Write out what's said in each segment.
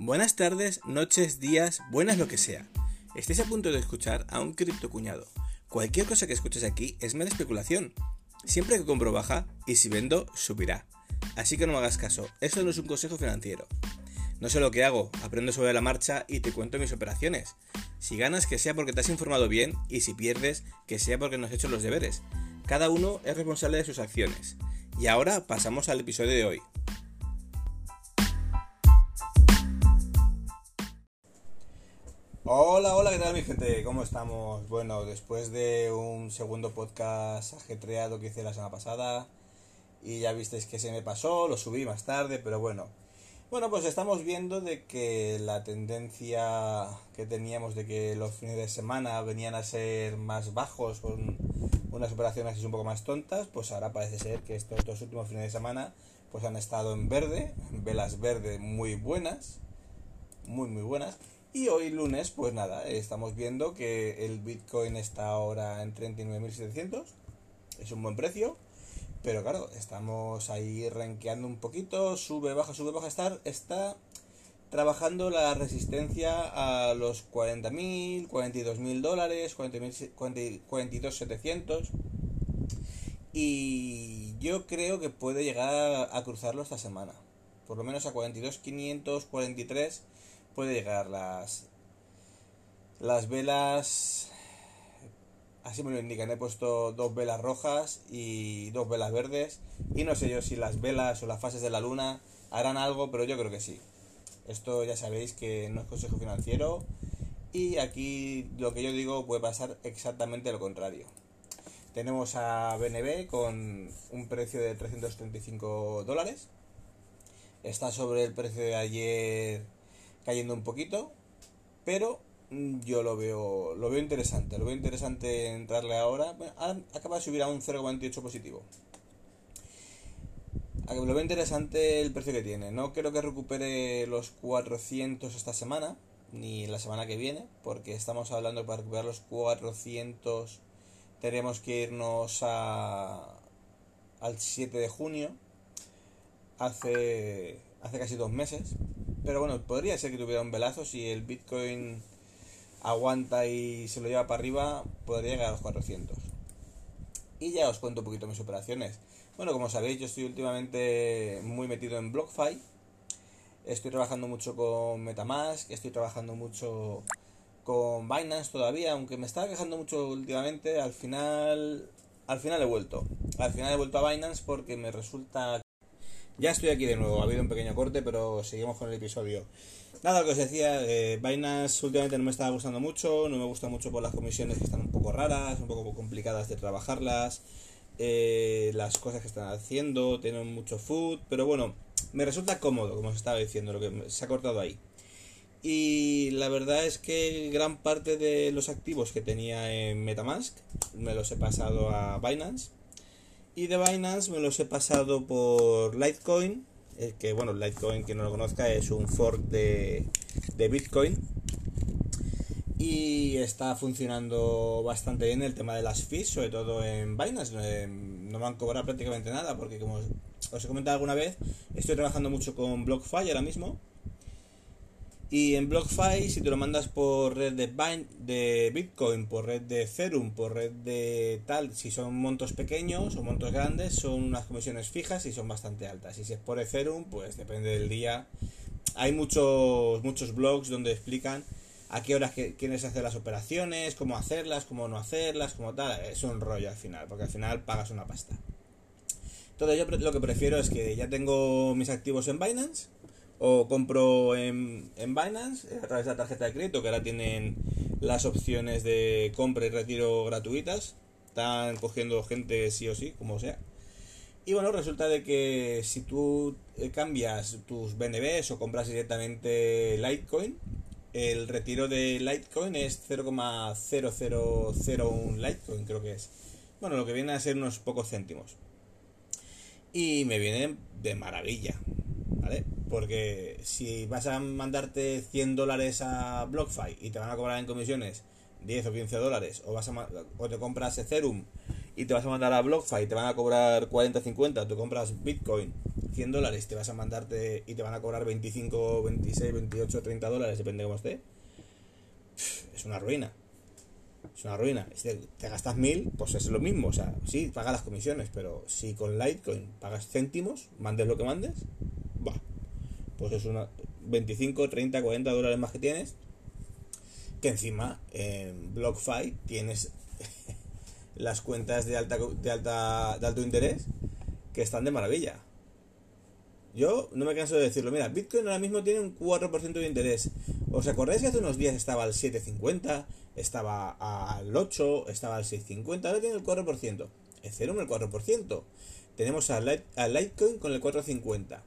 Buenas tardes, noches, días, buenas lo que sea. Estáis a punto de escuchar a un criptocuñado. Cualquier cosa que escuches aquí es mera especulación. Siempre que compro baja y si vendo, subirá. Así que no me hagas caso, esto no es un consejo financiero. No sé lo que hago, aprendo sobre la marcha y te cuento mis operaciones. Si ganas, que sea porque te has informado bien y si pierdes, que sea porque no has hecho los deberes. Cada uno es responsable de sus acciones. Y ahora pasamos al episodio de hoy. Hola, hola, ¿qué tal mi gente? ¿Cómo estamos? Bueno, después de un segundo podcast ajetreado que hice la semana pasada y ya visteis que se me pasó, lo subí más tarde, pero bueno. Bueno, pues estamos viendo de que la tendencia que teníamos de que los fines de semana venían a ser más bajos con unas operaciones un poco más tontas, pues ahora parece ser que estos dos últimos fines de semana pues han estado en verde, velas verdes muy buenas, muy muy buenas y hoy lunes, pues nada, estamos viendo que el Bitcoin está ahora en 39.700. Es un buen precio. Pero claro, estamos ahí renqueando un poquito. Sube, baja, sube, baja. Está, está trabajando la resistencia a los 40.000, 42.000 dólares, 42.700. Y yo creo que puede llegar a cruzarlo esta semana. Por lo menos a 42.500, 43 puede llegar las las velas así me lo indican he puesto dos velas rojas y dos velas verdes y no sé yo si las velas o las fases de la luna harán algo pero yo creo que sí. Esto ya sabéis que no es consejo financiero y aquí lo que yo digo puede pasar exactamente lo contrario. Tenemos a BNB con un precio de 335 dólares. Está sobre el precio de ayer cayendo un poquito, pero mm, yo lo veo lo veo interesante, lo veo interesante entrarle ahora. acaba de subir a un 0,28 positivo. Lo veo interesante el precio que tiene. No creo que recupere los 400 esta semana, ni la semana que viene, porque estamos hablando para recuperar los 400 tenemos que irnos a, al 7 de junio, hace, hace casi dos meses. Pero bueno, podría ser que tuviera un velazo. Si el Bitcoin aguanta y se lo lleva para arriba, podría llegar a los 400. Y ya os cuento un poquito mis operaciones. Bueno, como sabéis, yo estoy últimamente muy metido en BlockFi. Estoy trabajando mucho con Metamask, estoy trabajando mucho con Binance todavía, aunque me estaba quejando mucho últimamente, al final al final he vuelto. Al final he vuelto a Binance porque me resulta ya estoy aquí de nuevo, ha habido un pequeño corte, pero seguimos con el episodio. Nada, lo que os decía, eh, Binance últimamente no me estaba gustando mucho, no me gusta mucho por las comisiones que están un poco raras, un poco complicadas de trabajarlas, eh, las cosas que están haciendo, tienen mucho food, pero bueno, me resulta cómodo, como os estaba diciendo, lo que se ha cortado ahí. Y la verdad es que gran parte de los activos que tenía en Metamask me los he pasado a Binance y de Binance me los he pasado por Litecoin, eh, que bueno, Litecoin, que no lo conozca, es un fork de, Bitcoin. Y está funcionando bastante bien el tema de las fees, sobre todo en Binance. No me han cobrado prácticamente nada, porque como os he comentado alguna vez, estoy trabajando mucho con BlockFi ahora mismo y en BlockFi, si te lo mandas por red de, de Bitcoin, por red de Ethereum, por red de tal, si son montos pequeños o montos grandes, son unas comisiones fijas y son bastante altas. Y si es por Ethereum, pues depende del día. Hay muchos, muchos blogs donde explican a qué horas quieres hacer las operaciones, cómo hacerlas, cómo no hacerlas, cómo tal. Es un rollo al final, porque al final pagas una pasta. Entonces yo lo que prefiero es que ya tengo mis activos en Binance o compro en, en Binance a través de la tarjeta de crédito que ahora tienen las opciones de compra y retiro gratuitas. Están cogiendo gente sí o sí como sea. Y bueno resulta de que si tú eh, cambias tus BNBs o compras directamente Litecoin el retiro de Litecoin es 0,0001 Litecoin creo que es. Bueno lo que viene a ser unos pocos céntimos. Y me viene de maravilla ¿vale? Porque si vas a mandarte 100 dólares a BlockFi y te van a cobrar en comisiones 10 o 15 dólares, o, vas a, o te compras Ethereum y te vas a mandar a BlockFi y te van a cobrar 40 o 50, o te compras Bitcoin 100 dólares, te vas a mandarte y te van a cobrar 25, 26, 28, 30 dólares, depende de cómo esté, es una ruina. Es una ruina. Si te, gastas mil, pues es lo mismo. O sea, sí, paga las comisiones, pero si con Litecoin pagas céntimos, mandes lo que mandes, va. Pues es una 25, 30, 40 dólares más que tienes. Que encima en BlockFi tienes las cuentas de alta, de alta de alto interés que están de maravilla. Yo no me canso de decirlo. Mira, Bitcoin ahora mismo tiene un 4% de interés. ¿Os acordáis que hace unos días estaba al 7,50? Estaba al 8, estaba al 6,50. Ahora tiene el 4%. Ethereum el 4%. Tenemos a, Litecoin con el 4,50.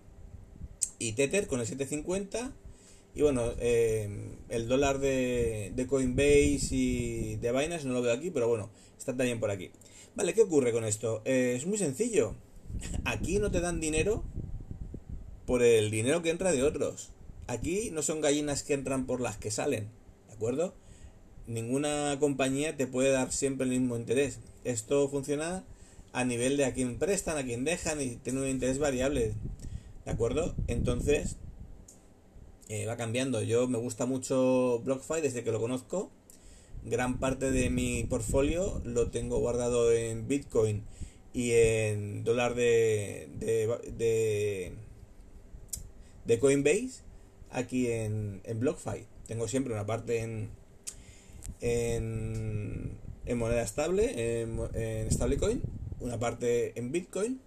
Y Tether con el 7,50. Y bueno, em, el dólar de, de, Coinbase y de Binance no lo veo aquí, pero bueno, está también por aquí. Vale, ¿qué ocurre con esto? Eh, es muy sencillo. Aquí no te dan dinero por el dinero que entra de otros. Aquí no son gallinas que entran por las que salen, ¿de acuerdo? Ninguna compañía te puede dar siempre el mismo interés. Esto funciona a nivel de a quién prestan, a quién dejan y tiene un interés variable, ¿de acuerdo? Entonces, eh, va cambiando. Yo me gusta mucho BlockFi desde que lo conozco. Gran parte de mi portfolio lo tengo guardado en Bitcoin y en dólar de, de de Coinbase aquí en, en BlockFi. Tengo siempre una parte en, en, en moneda estable, en, en stablecoin, una parte en Bitcoin.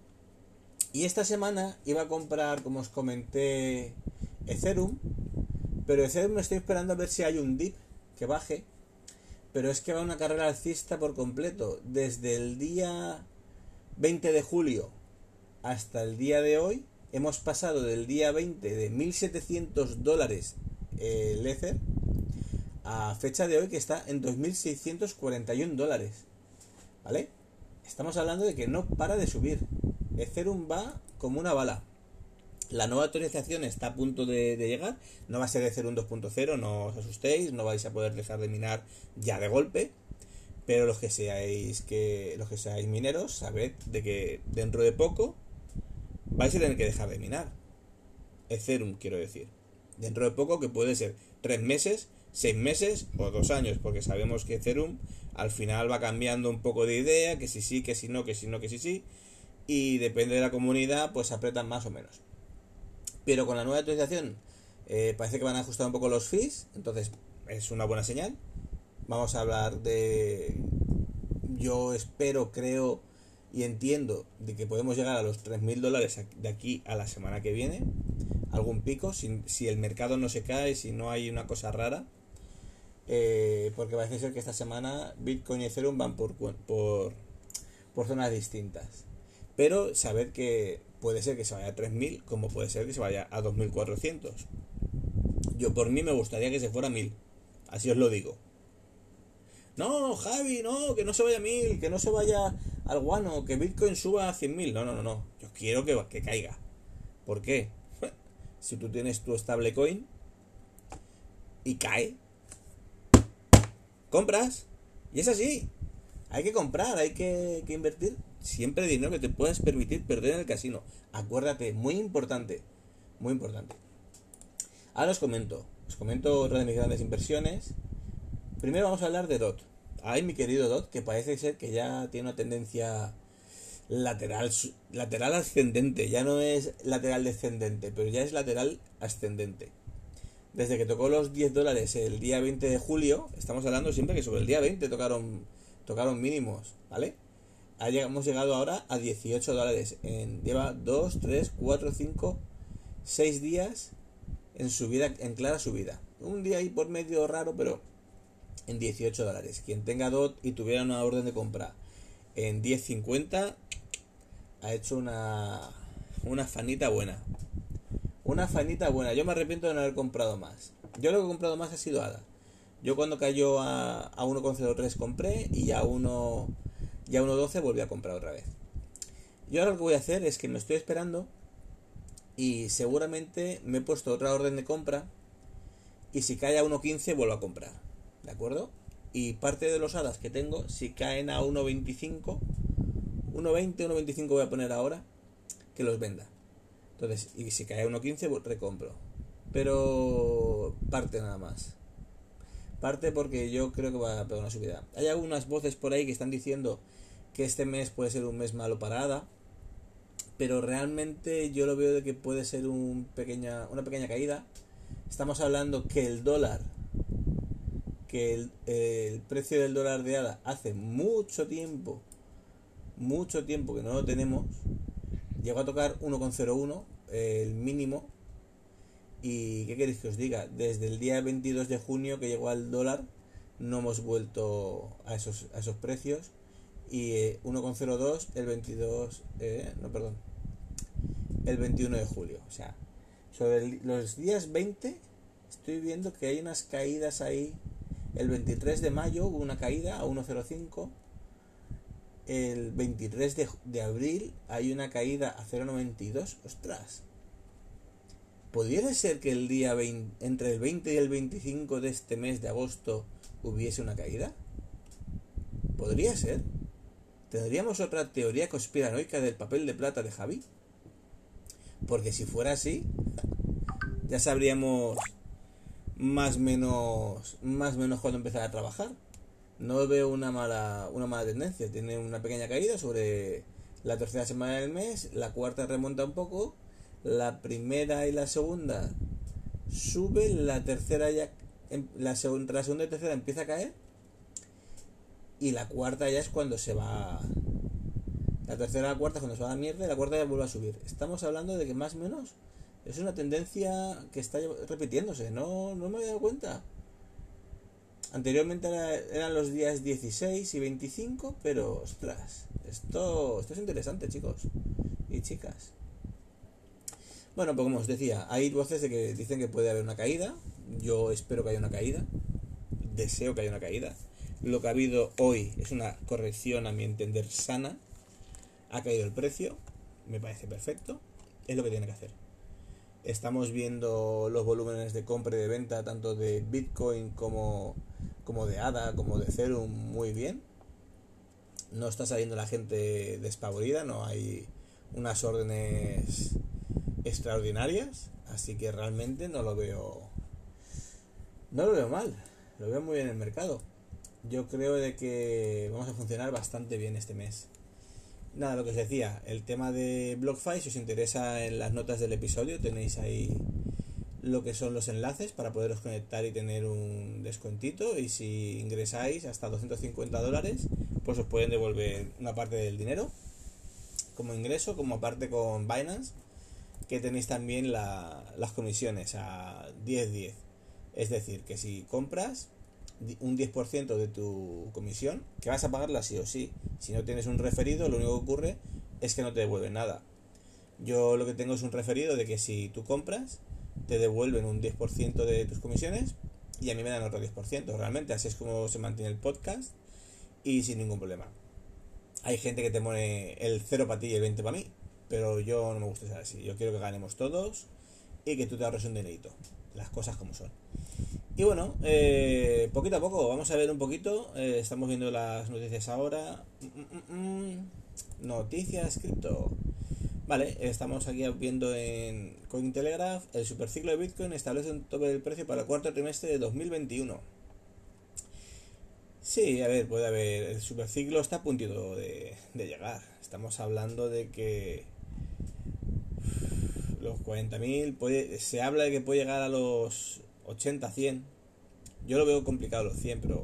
Y esta semana iba a comprar, como os comenté, Ethereum. Pero Ethereum me estoy esperando a ver si hay un dip que baje. Pero es que va una carrera alcista por completo. Desde el día 20 de julio hasta el día de hoy hemos pasado del día 20 de 1.700 dólares el Ether a fecha de hoy que está en 2.641 dólares. ¿Vale? Estamos hablando de que no para de subir. Ethereum va como una bala. La nueva actualización está a punto de, llegar. No va a ser Ethereum 2.0, no os asustéis, no vais a poder dejar de minar ya de golpe. Pero los que seáis que los que seáis mineros, sabed de que dentro de poco vais a tener que dejar de minar. Ethereum, quiero decir. Dentro de poco, que puede ser tres meses, seis meses o dos años, porque sabemos que Ethereum al final va cambiando un poco de idea, que si sí, que si no, que si no, que si sí, y depende de la comunidad, pues apretan más o menos. Pero con la nueva actualización eh, parece que van a ajustar un poco los fees, entonces es una buena señal. Vamos a hablar de, yo espero, creo, y entiendo de que podemos llegar a los 3.000 dólares de aquí a la semana que viene, algún pico, si, si el mercado no se cae, si no hay una cosa rara, eh, porque parece ser que esta semana Bitcoin y Ethereum van por, por, por zonas distintas. Pero saber que puede ser que se vaya a 3.000 como puede ser que se vaya a 2.400. Yo por mí me gustaría que se fuera a 1.000. Así os lo digo. No, Javi, no, que no se vaya a 1.000, que no se vaya al guano, que Bitcoin suba a 100.000. No, no, no, no. Yo quiero que, que caiga. ¿Por qué? si tú tienes tu stablecoin y cae, compras. Y es así. Hay que comprar, hay que, que invertir siempre dinero que te puedas permitir perder en el casino. Acuérdate, muy importante. Muy importante. Ahora os comento. Os comento otra de mis grandes inversiones. Primero vamos a hablar de DOT. Ay, mi querido Dot, que parece ser que ya tiene una tendencia lateral, lateral ascendente. Ya no es lateral descendente, pero ya es lateral ascendente. Desde que tocó los 10 dólares el día 20 de julio, estamos hablando siempre que sobre el día 20 tocaron, tocaron mínimos, ¿vale? Hemos llegado ahora a 18 dólares. En, lleva 2, 3, 4, 5, 6 días en subida, en clara subida. Un día ahí por medio raro, pero en 18 dólares. Quien tenga DOT y tuviera una orden de compra en 10.50 ha hecho una, una fanita buena. Una fanita buena. Yo me arrepiento de no haber comprado más. Yo lo que he comprado más ha sido ADA. Yo cuando cayó a, a 1,03 compré y a 1 ya 1.12 volví a comprar otra vez. Yo ahora lo que voy a hacer es que me estoy esperando y seguramente me he puesto otra orden de compra y si cae a 1.15 vuelvo a comprar. ¿De acuerdo? Y parte de los hadas que tengo, si caen a 1.25, 1.20, 1.25 voy a poner ahora, que los venda. Entonces, y si cae a 1.15, pues recompro. Pero parte nada más. Parte porque yo creo que va a pegar una subida. Hay algunas voces por ahí que están diciendo que este mes puede ser un mes malo para ADA. Pero realmente yo lo veo de que puede ser un pequeña, una pequeña caída. Estamos hablando que el dólar, que el, el precio del dólar de ADA hace mucho tiempo, mucho tiempo que no lo tenemos llegó a tocar 1,01, el mínimo. ¿Y qué queréis que os diga? Desde el día 22 de junio que llegó al dólar, no hemos vuelto a esos, a esos precios. Y 1,02 eh, el 22, eh, no, perdón, el 21 de julio. O sea, sobre los días 20 estoy viendo que hay unas caídas ahí. El 23 de mayo hubo una caída a 1,05 el 23 de, abril hay una caída a 0,92. Ostras. ¿Podría ser que el día 20, entre el 20 y el 25 de este mes de agosto hubiese una caída? Podría ser. ¿Tendríamos otra teoría conspiranoica del papel de plata de Javi? Porque si fuera así, ya sabríamos más menos más menos cuando empezar a trabajar no veo una mala, una mala tendencia. Tiene una pequeña caída sobre la tercera semana del mes, la cuarta remonta un poco, la primera y la segunda sube, la tercera ya, em, la, segunda, la segunda y tercera empieza a caer y la cuarta ya es cuando se va. La tercera la cuarta es cuando se va a la mierda y la cuarta ya vuelve a subir. Estamos hablando de que más o menos es una tendencia que está repitiéndose, no, no me había dado cuenta. Anteriormente eran los días 16 y 25, pero ostras, esto, esto es interesante, chicos y chicas. Bueno, pues como os decía, hay voces de que dicen que puede haber una caída. Yo espero que haya una caída. Deseo que haya una caída. Lo que ha habido hoy es una corrección, a mi entender, sana. Ha caído el precio. Me parece perfecto. Es lo que tiene que hacer. Estamos viendo los volúmenes de compra y de venta, tanto de Bitcoin como como de ADA, como de Ethereum muy bien. No está saliendo la gente despavorida, no hay unas órdenes extraordinarias, así que realmente no lo veo no lo veo mal, lo veo muy bien en el mercado. Yo creo de que vamos a funcionar bastante bien este mes. Nada, lo que os decía, el tema de BlockFi, si os interesa en las notas del episodio, tenéis ahí lo que son los enlaces para poderos conectar y tener un descuentito y si ingresáis hasta 250 dólares pues os pueden devolver una parte del dinero como ingreso como aparte con Binance que tenéis también las comisiones a 10-10 es decir que si compras un 10% de tu comisión que vas a pagarla sí o sí si no tienes un referido lo único que ocurre es que no te devuelven nada yo lo que tengo es un referido de que si tú compras te devuelven un 10% de tus comisiones y a mí me dan otro 10%. Realmente así es como se mantiene el podcast y sin ningún problema. Hay gente que te pone el 0 para ti y el 20 para mí, pero yo no me gusta ser así. Yo quiero que ganemos todos y que tú te ahorres un dinerito. Las cosas como son. Y bueno, eh, poquito a poco, vamos a ver un poquito. Eh, estamos viendo las noticias ahora. Mm, mm, mm, noticias cripto. Vale, estamos aquí viendo en Cointelegraph, el superciclo de Bitcoin establece un tope del precio para el cuarto trimestre de 2021. Sí, a ver, puede haber, el superciclo está a puntito de, llegar. Estamos hablando de que los 40.000, se habla de que puede llegar a los 80, 100. Yo lo veo complicado los 100, pero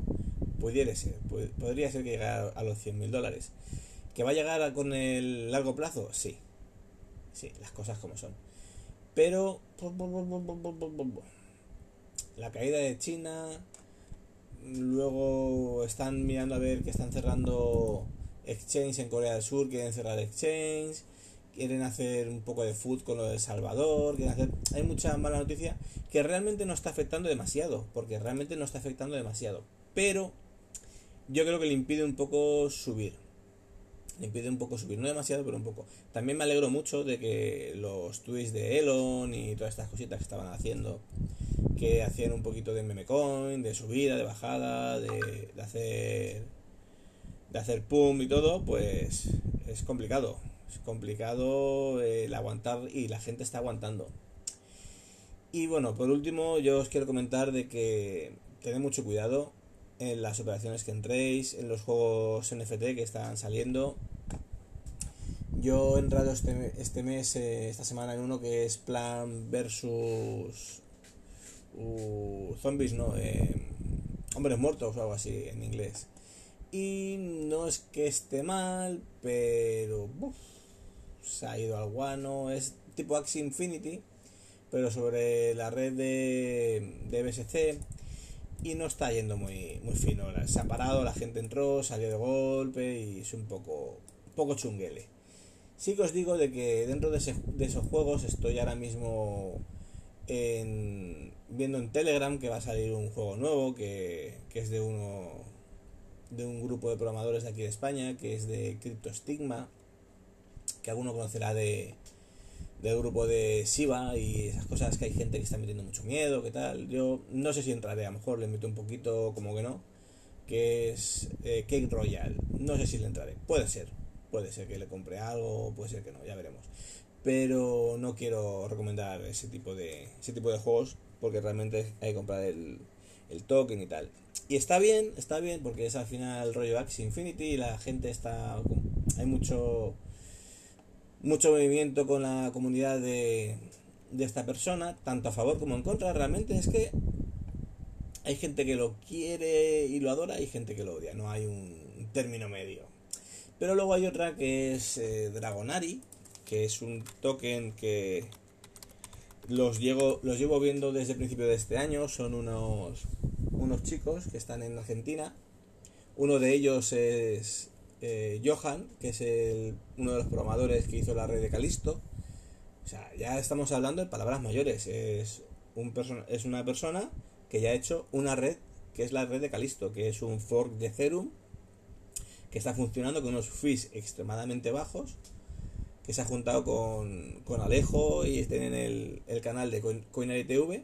pudiera ser, podría ser que llegara a los 100.000 dólares. ¿Que va a llegar con el largo plazo? Sí, Sí, las cosas como son. Pero la caída de China, luego están mirando a ver que están cerrando exchange en Corea del Sur, quieren cerrar exchange, quieren hacer un poco de food con lo de El Salvador, quieren hacer... Hay mucha mala noticia que realmente no está afectando demasiado, porque realmente no está afectando demasiado. Pero yo creo que le impide un poco subir le impide un poco subir, no demasiado, pero un poco. También me alegro mucho de que los tweets de Elon y todas estas cositas que estaban haciendo, que hacían un poquito de meme coin, de subida, de bajada, de, de hacer de hacer pum y todo, pues es complicado. Es complicado el aguantar y la gente está aguantando. Y bueno, por último, yo os quiero comentar de que tened mucho cuidado en las operaciones que entréis, en los juegos NFT que están saliendo. Yo he entrado este, este mes, eh, esta semana, en uno que es Plan versus uh, Zombies, no, eh, Hombres Muertos o algo así en inglés. Y no es que esté mal, pero se ha ido al guano. Es tipo Axie Infinity, pero sobre la red de, de BSC y no está yendo muy, muy fino. Se ha parado, la gente entró, salió de golpe y es un poco, poco chunguele. Sí que os digo de que dentro de, esos juegos estoy ahora mismo viendo en Telegram que va a salir un juego nuevo que, que es de uno de un grupo de programadores de aquí de España que es de Crypto Stigma que alguno conocerá de, del grupo de Siva y esas cosas que hay gente que está metiendo mucho miedo, que tal. Yo no sé si entraré, a lo mejor le meto un poquito como que no, que es eh, Cake Royal. No sé si le entraré, puede ser, puede ser que le compre algo, puede ser que no, ya veremos. Pero no quiero recomendar ese tipo de, ese tipo de juegos porque realmente hay que comprar el, el token y tal. Y está bien, está bien porque es al final rollo Axie Infinity y la gente está... Hay mucho mucho movimiento con la comunidad de, de esta persona, tanto a favor como en contra. Realmente es que hay gente que lo quiere y lo adora y gente que lo odia. No hay un término medio. Pero luego hay otra que es eh, Dragonari, que es un token que los llevo, los llevo viendo desde el principio de este año. Son unos, unos chicos que están en Argentina. Uno de ellos es eh, Johan, que es el, uno de los programadores que hizo la red de Calisto. O sea, ya estamos hablando de palabras mayores. Es, un es una persona que ya ha hecho una red que es la red de Calisto, que es un fork de Ethereum que está funcionando con unos fees extremadamente bajos, que se ha juntado con, con Alejo y tienen el, el canal de Coinary TV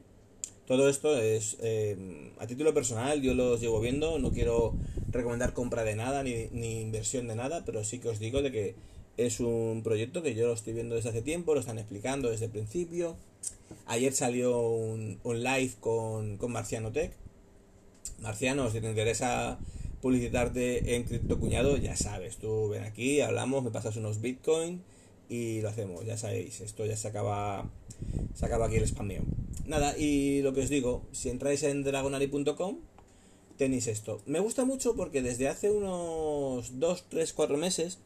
todo esto es eh, a título personal, yo los llevo viendo, no quiero recomendar compra de nada ni, ni, inversión de nada, pero sí que os digo de que es un proyecto que yo lo estoy viendo desde hace tiempo, lo están explicando desde el principio. Ayer salió un, un live con, con Marciano Tech. Marciano, si te interesa publicitarte en Cripto Cuñado, ya sabes, tú ven aquí, hablamos, me pasas unos Bitcoin y lo hacemos, ya sabéis, esto ya se acaba, se acaba aquí el spameo. Nada, y lo que os digo, si entráis en dragonari.com tenéis esto. Me gusta mucho porque desde hace unos 2, 3, 4 meses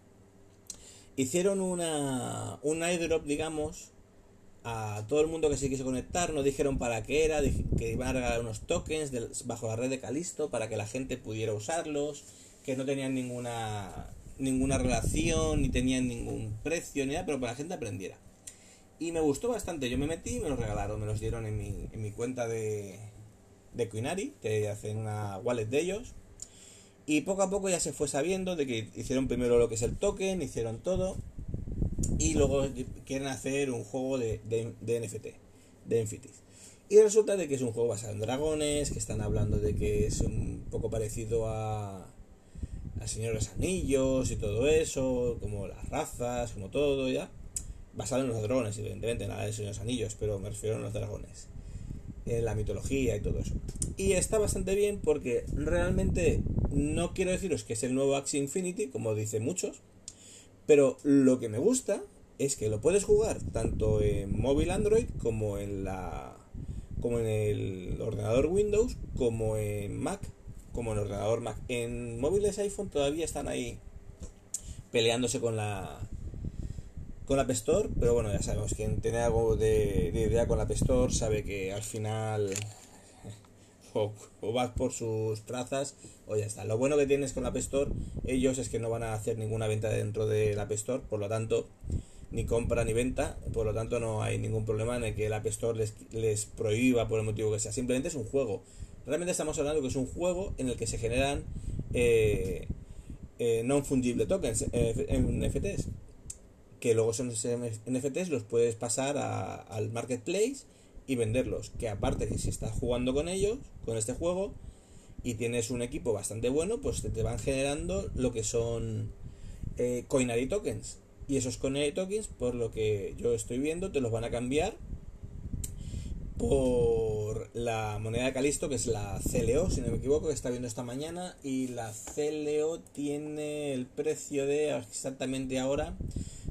hicieron una, un airdrop, digamos, a todo el mundo que se quiso conectar, no dijeron para qué era, que iban a regalar unos tokens bajo la red de Calisto para que la gente pudiera usarlos, que no tenían ninguna ninguna relación, ni tenían ningún precio, ni nada, pero para la gente aprendiera. Y me gustó bastante. Yo me metí me los regalaron. Me los dieron en mi, en mi cuenta de, de Quinari, que hacen una wallet de ellos. Y poco a poco ya se fue sabiendo de que hicieron primero lo que es el token, hicieron todo. Y luego quieren hacer un juego de, de, de NFT, de Enfitis. Y resulta de que es un juego basado en dragones, que están hablando de que es un poco parecido a, a Señor de los Anillos y todo eso, como las razas, como todo ya basado en los dragones, evidentemente, nada de los Anillos, pero me refiero a los dragones, en la mitología y todo eso. Y está bastante bien porque realmente no quiero deciros que es el nuevo Axie Infinity, como dicen muchos, pero lo que me gusta es que lo puedes jugar tanto en móvil Android como en la como en el ordenador Windows, como en Mac, como en ordenador Mac. En móviles iPhone todavía están ahí peleándose con la con la Store, pero bueno, ya sabemos, quien tiene algo de, idea con la Store sabe que al final o, vas por sus trazas o ya está. Lo bueno que tienes con la Store, ellos es que no van a hacer ninguna venta dentro de la Store, por lo tanto, ni compra ni venta, por lo tanto no hay ningún problema en el que la Store les, les prohíba por el motivo que sea. Simplemente es un juego. Realmente estamos hablando que es un juego en el que se generan eh, eh, non fungible tokens, eh, NFTs que luego son NFTs los puedes pasar al marketplace y venderlos. Que aparte que si estás jugando con ellos, con este juego, y tienes un equipo bastante bueno, pues te, van generando lo que son eh, Coinary tokens. Y esos Cone tokens, por lo que yo estoy viendo, te los van a cambiar por la moneda de Calisto, que es la CLO, si no me equivoco, que está viendo esta mañana. Y la CLO tiene el precio de exactamente ahora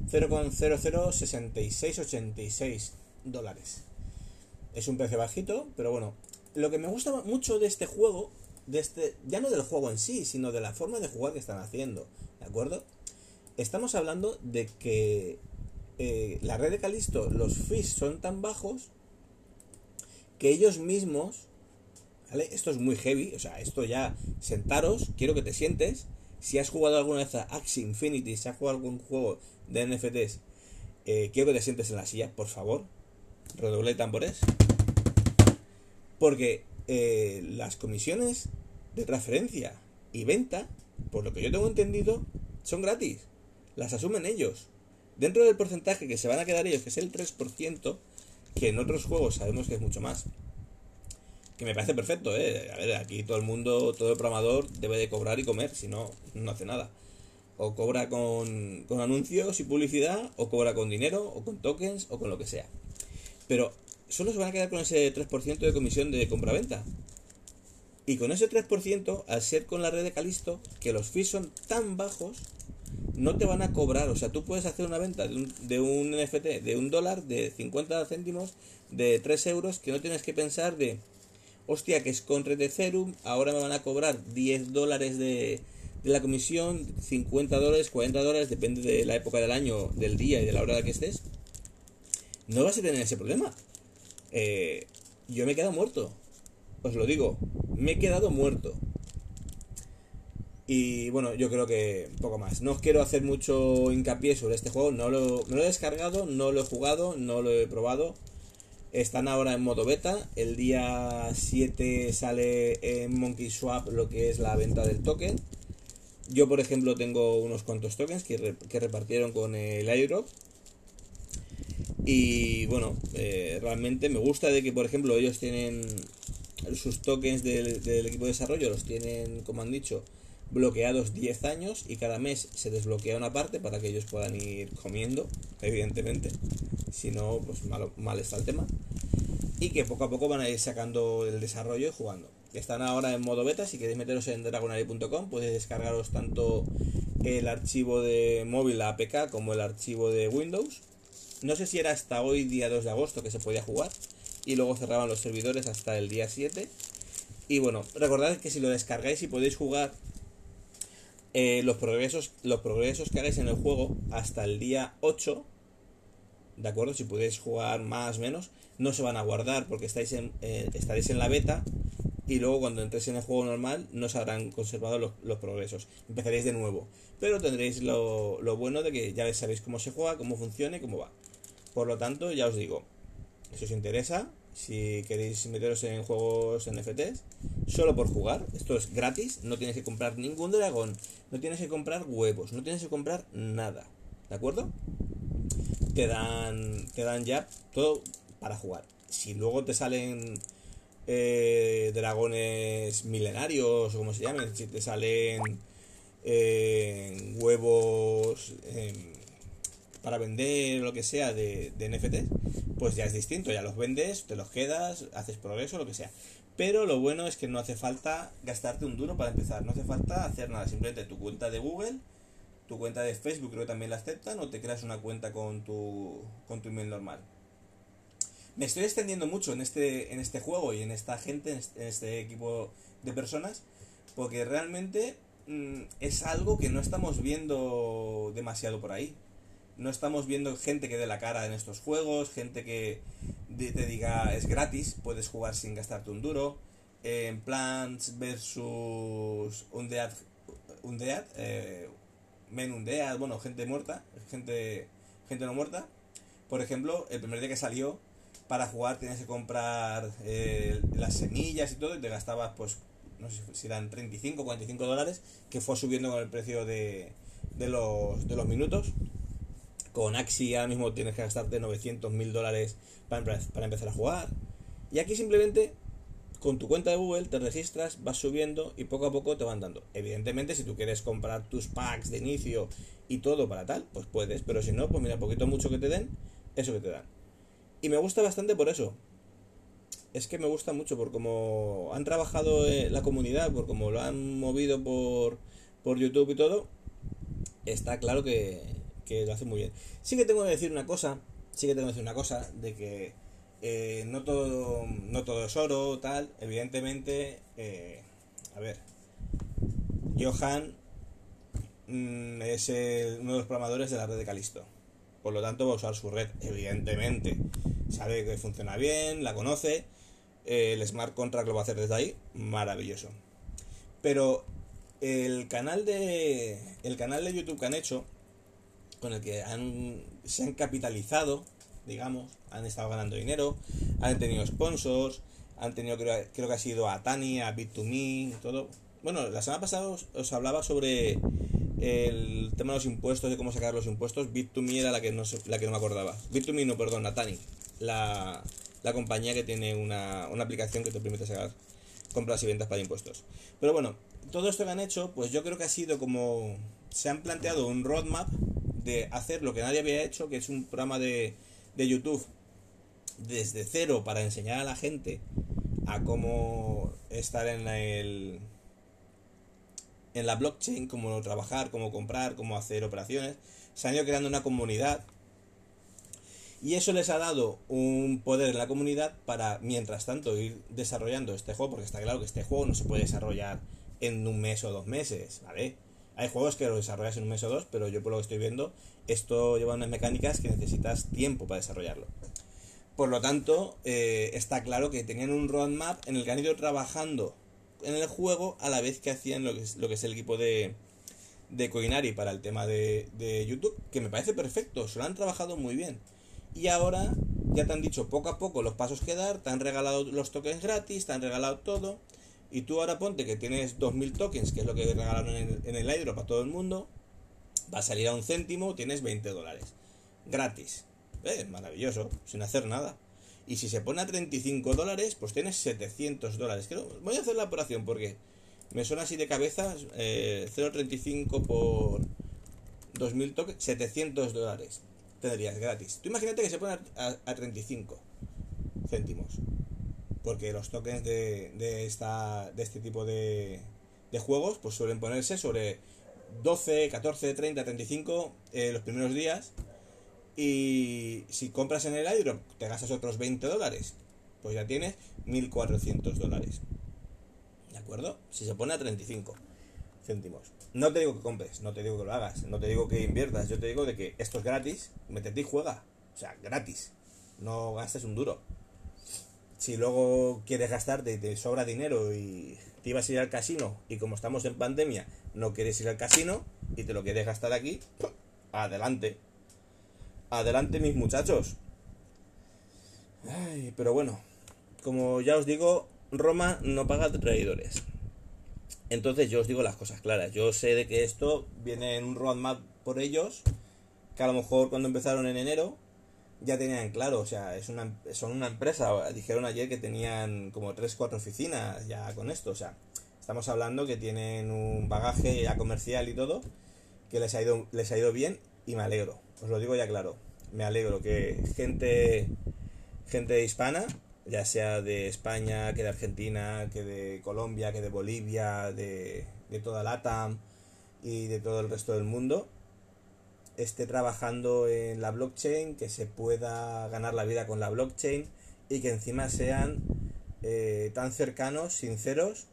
0,006686 dólares. Es un precio bajito, pero bueno. Lo que me gusta mucho de este juego, de este, ya no del juego en sí, sino de la forma de jugar que están haciendo, ¿de acuerdo? Estamos hablando de que eh, la red de Calisto, los fees son tan bajos que ellos mismos, ¿vale? Esto es muy heavy, o sea, esto ya, sentaros, quiero que te sientes. Si has jugado alguna vez a Axie Infinity, si has jugado algún juego de NFTs, eh, quiero que te sientes en la silla, por favor. Redoble tambores. Porque eh, las comisiones de transferencia y venta, por lo que yo tengo entendido, son gratis. Las asumen ellos. Dentro del porcentaje que se van a quedar ellos, que es el 3%, que en otros juegos sabemos que es mucho más. Que me parece perfecto, ¿eh? A ver, aquí todo el mundo, todo el programador debe de cobrar y comer, si no, no hace nada. O cobra con, con anuncios y publicidad, o cobra con dinero, o con tokens, o con lo que sea. Pero solo se van a quedar con ese 3% de comisión de compra-venta. Y con ese 3%, al ser con la red de Calisto, que los fees son tan bajos, no te van a cobrar. O sea, tú puedes hacer una venta de un, de un NFT de un dólar, de 50 céntimos, de 3 euros, que no tienes que pensar de, hostia, que es con red de ahora me van a cobrar 10 dólares de, de la comisión, 50 dólares, 40 dólares, depende de la época del año, del día y de la hora que estés. No vas a tener ese problema. Eh, yo me he quedado muerto. Os lo digo, me he quedado muerto. Y bueno, yo creo que poco más. No quiero hacer mucho hincapié sobre este juego. No lo, he descargado, no lo he jugado, no lo he probado. Están ahora en modo beta. El día 7 sale en Monkey Swap lo que es la venta del token. Yo, por ejemplo, tengo unos cuantos tokens que, que repartieron con el airdrop. Y bueno, eh, realmente me gusta de que, por ejemplo, ellos tienen sus tokens del equipo de desarrollo, los tienen, como han dicho, bloqueados 10 años y cada mes se desbloquea una parte para que ellos puedan ir comiendo, evidentemente. Si no, pues mal, mal está el tema. Y que poco a poco van a ir sacando el desarrollo y jugando. Están ahora en modo beta, si queréis meteros en dragonary.com podéis descargaros tanto el archivo de móvil APK como el archivo de Windows. No sé si era hasta hoy, día 2 de agosto, que se podía jugar. Y luego cerraban los servidores hasta el día 7. Y bueno, recordad que si lo descargáis y podéis jugar eh, los, progresos, los progresos que hagáis en el juego hasta el día 8, ¿de acuerdo? Si podéis jugar más o menos, no se van a guardar porque estáis en, eh, estaréis en la beta y luego cuando entréis en el juego normal no se habrán conservado los, progresos. Empezaréis de nuevo, pero tendréis lo, lo, bueno de que ya sabéis cómo se juega, cómo funciona y cómo va. Por lo tanto, ya os digo, si os interesa, si queréis meteros en juegos NFTs, solo por jugar, esto es gratis, no tienes que comprar ningún dragón, no tienes que comprar huevos, no tienes que comprar nada, ¿de acuerdo? Te dan, te dan ya todo para jugar. Si luego te salen eh, dragones milenarios o como se llamen, si te salen eh, huevos para vender lo que sea de, de NFT, pues ya es distinto, ya los vendes, te los quedas, haces progreso, lo que sea. Pero lo bueno es que no hace falta gastarte un duro para empezar, no hace falta hacer nada, simplemente tu cuenta de Google, tu cuenta de Facebook creo que también la aceptan, o te creas una cuenta con tu, con tu email normal. Me estoy extendiendo mucho en este, en este juego y en esta gente, en este, este equipo de personas, porque realmente mm, es algo que no estamos viendo demasiado por ahí no estamos viendo gente que dé la cara en estos juegos, gente que te diga es gratis, puedes jugar sin gastarte un duro. En Plants versus Undead, Undead eh, Men Undead, bueno, gente muerta, gente, gente no muerta. Por ejemplo, el primer día que salió, para jugar tienes que comprar eh, las semillas y todo, y te gastabas, pues, no sé si eran 35 o 45 dólares, que fue subiendo con el precio de, de, los, de los minutos. Con Axi ahora mismo tienes que gastarte 900 mil dólares para, empezar a jugar. Y aquí simplemente con tu cuenta de Google te registras, vas subiendo y poco a poco te van dando. Evidentemente, si tú quieres comprar tus packs de inicio y todo para tal, pues puedes, pero si no, pues mira, poquito mucho que te den, eso que te dan. Y me gusta bastante por eso. Es que me gusta mucho por cómo han trabajado eh, la comunidad, por cómo lo han movido por, por YouTube y todo. Está claro que, que lo hace muy bien. Sí que tengo que decir una cosa, sí que tengo que decir una cosa, de que eh, no, todo, no todo es oro, tal. Evidentemente, eh, a ver, Johan mm, es uno de los programadores de la red de Calisto. Por lo tanto, va a usar su red, evidentemente. Sabe que funciona bien, la conoce. Eh, el smart contract lo va a hacer desde ahí. Maravilloso. Pero el canal de. El canal de YouTube que han hecho. Con el que han, se han capitalizado digamos, han estado ganando dinero, han tenido sponsors, han tenido, creo, creo que ha sido a Tani, a Bit2Me, todo. Bueno, la semana pasada os, hablaba sobre el tema de los impuestos, de cómo sacar los impuestos. Bit2Me era la que no, la que no me acordaba. Bit2Me no, perdón, a Tani, la, la compañía que tiene una, una aplicación que te permite sacar compras y ventas para impuestos. Pero bueno, todo esto que han hecho, pues yo creo que ha sido como... Se han planteado un roadmap de hacer lo que nadie había hecho, que es un programa de, de YouTube desde cero para enseñar a la gente a cómo estar en el en la blockchain, cómo trabajar, cómo comprar, cómo hacer operaciones, se han ido creando una comunidad y eso les ha dado un poder en la comunidad para, mientras tanto, ir desarrollando este juego, porque está claro que este juego no se puede desarrollar en un mes o dos meses, ¿vale? Hay juegos que lo desarrollas en un mes o dos, pero yo por lo que estoy viendo, esto lleva unas mecánicas que necesitas tiempo para desarrollarlo. Por lo tanto, eh, está claro que tenían un roadmap en el que han ido trabajando en el juego a la vez que hacían lo que es, lo que es el equipo de, de Coinari para el tema de, de YouTube, que me parece perfecto, se lo han trabajado muy bien. Y ahora ya te han dicho poco a poco los pasos que dar, te han regalado los tokens gratis, te han regalado todo. Y tú ahora ponte que tienes 2.000 tokens, que es lo que regalaron en el, airdrop a todo el mundo va a salir a un céntimo, tienes 20 dólares. Gratis. Eh, maravilloso, sin hacer nada. Y si se pone a 35 dólares, pues tienes 700 dólares. voy a hacer la operación porque me suena así de cabeza. Eh, 0.35 por 2.000 tokens, 700 dólares. Tendrías gratis. Tú imagínate que se pone a, 35 céntimos. Porque los tokens de, de, esta, de este tipo de, de juegos pues suelen ponerse sobre 12, 14, 30, 35 los primeros días. Y si compras en el airdrop, te gastas otros 20 dólares. Pues ya tienes 1400 dólares. ¿De acuerdo? Si se pone a 35 céntimos. No te digo que compres, no te digo que lo hagas, no te digo que inviertas. Yo te digo de que esto es gratis, métete y juega. O sea, gratis. No gastes un duro. Si luego quieres gastarte te sobra dinero y te ibas a ir al casino y como estamos en pandemia no quieres ir al casino y te lo quieres gastar aquí, adelante. Adelante mis muchachos. pero bueno, como ya os digo, Roma no paga traidores. Entonces yo os digo las cosas claras. Yo sé de que esto viene en un roadmap por ellos, que a lo mejor cuando empezaron en enero ya tenían claro, o sea, es una, son una empresa, dijeron ayer que tenían como 3, 4 oficinas ya con esto, o sea, estamos hablando que tienen un bagaje ya comercial y todo, que les ha ido, les ha ido bien y me alegro, os lo digo ya claro, me alegro que gente, gente hispana, ya sea de España, que de Argentina, que de Colombia, que de Bolivia, de, de toda LATAM y de todo el resto del mundo, esté trabajando en la blockchain, que se pueda ganar la vida con la blockchain y que encima sean eh, tan cercanos, sinceros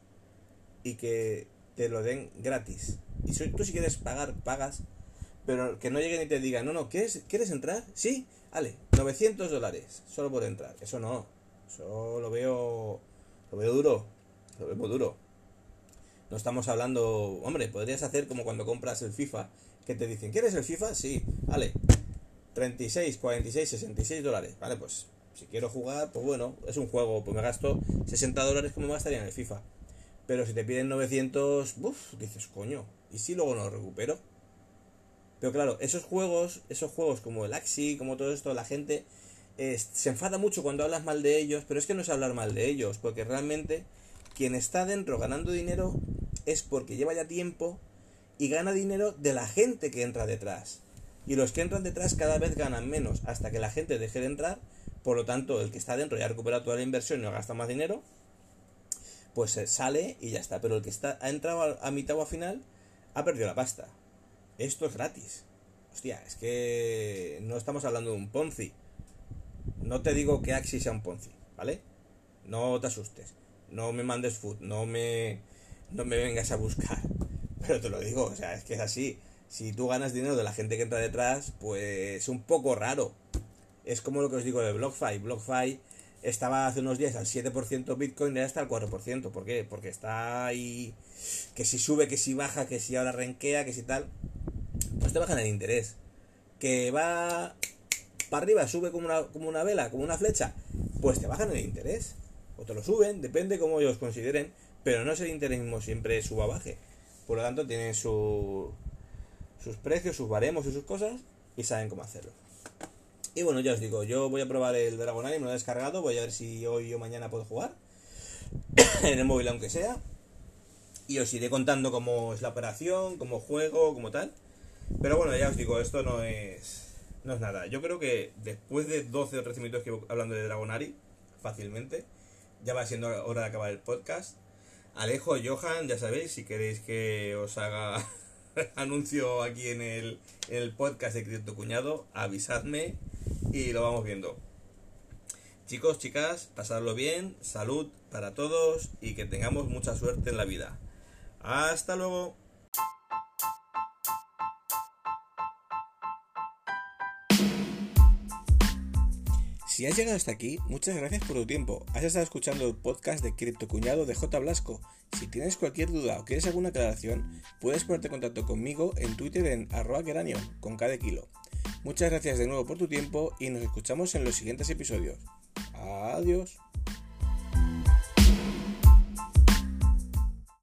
y que te lo den gratis. Y tú si quieres pagar, pagas, pero que no lleguen y te digan, no, no, ¿quieres, ¿quieres entrar? Sí, vale, 900 dólares, solo por entrar. Eso no, eso lo veo, lo veo duro, lo veo duro. No estamos hablando, hombre, podrías hacer como cuando compras el FIFA que te dicen, ¿quieres el FIFA? Sí, vale. 36, 46, 66 dólares. Vale, pues si quiero jugar, pues bueno, es un juego, pues me gasto 60 dólares como me gastaría en el FIFA. Pero si te piden 900, uff, dices, coño, ¿y si luego no lo recupero? Pero claro, esos juegos, esos juegos como el Axi, como todo esto, la gente se enfada mucho cuando hablas mal de ellos, pero es que no es hablar mal de ellos, porque realmente quien está dentro ganando dinero es porque lleva ya tiempo y gana dinero de la gente que entra detrás. Y los que entran detrás cada vez ganan menos hasta que la gente deje de entrar. Por lo tanto, el que está dentro ya ha recuperado toda la inversión y no gasta más dinero. Pues sale y ya está. Pero el que está, ha entrado a mitad o a final ha perdido la pasta. Esto es gratis. Hostia, es que no estamos hablando de un Ponzi. No te digo que Axi sea un Ponzi, ¿vale? No te asustes. No me mandes food, no me, no me vengas a buscar. Pero te lo digo, o sea, es que es así. Si tú ganas dinero de la gente que entra detrás, pues es un poco raro. Es como lo que os digo de BlockFi. BlockFi estaba hace unos días al 7% Bitcoin ahora está al 4%. ¿Por qué? Porque está ahí que si sube, que si baja, que si ahora renquea, que si tal. Pues te bajan el interés. Que va para arriba, sube como una, como una vela, como una flecha, pues te bajan el interés. O te lo suben, depende cómo ellos consideren, pero no es el interés mismo siempre suba baje. Por lo tanto, tienen su, sus precios, sus baremos y sus cosas y saben cómo hacerlo. Y bueno, ya os digo, yo voy a probar el Dragonari, me lo he descargado, voy a ver si hoy o mañana puedo jugar. en el móvil aunque sea. Y os iré contando cómo es la operación, cómo juego, cómo tal. Pero bueno, ya os digo, esto no es no es nada. Yo creo que después de 12 o 13 minutos que hablando de Dragonari, fácilmente, ya va siendo hora de acabar el podcast. Alejo, Johan, ya sabéis, si queréis que os haga anuncio aquí en el, el podcast de Cripto Cuñado, avisadme y lo vamos viendo. Chicos, chicas, pasadlo bien, salud para todos y que tengamos mucha suerte en la vida. Hasta luego. Si has llegado hasta aquí, muchas gracias por tu tiempo. Has estado escuchando el podcast de Cripto Cuñado de J. Blasco. Si tienes cualquier duda o quieres alguna aclaración, puedes ponerte en contacto conmigo en Twitter en arroba con cada kilo. Muchas gracias de nuevo por tu tiempo y nos escuchamos en los siguientes episodios. Adiós.